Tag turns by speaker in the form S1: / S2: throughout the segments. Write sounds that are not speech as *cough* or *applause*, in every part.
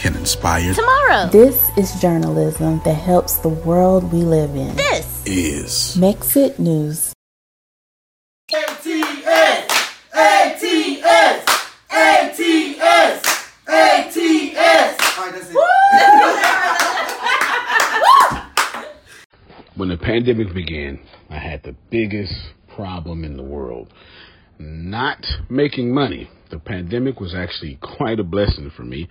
S1: can inspire
S2: tomorrow.
S3: This is journalism that helps the world we live in.
S2: This
S1: is
S3: Mexit News.
S4: ATS! ATS! ATS! ATS!
S5: when the pandemic began, I had the biggest problem in the world. Not making money. The pandemic was actually quite a blessing for me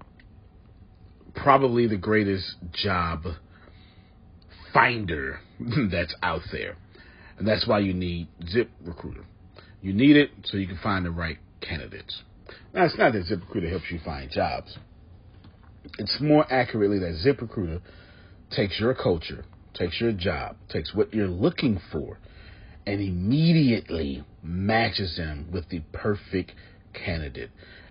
S5: probably the greatest job finder *laughs* that's out there? And that's why you need ZipRecruiter. You need it so you can find the right candidates. Now, it's not that ZipRecruiter helps you find jobs. It's more accurately that ZipRecruiter takes your culture, takes your job, takes what you're looking for, and immediately matches them with the perfect candidate.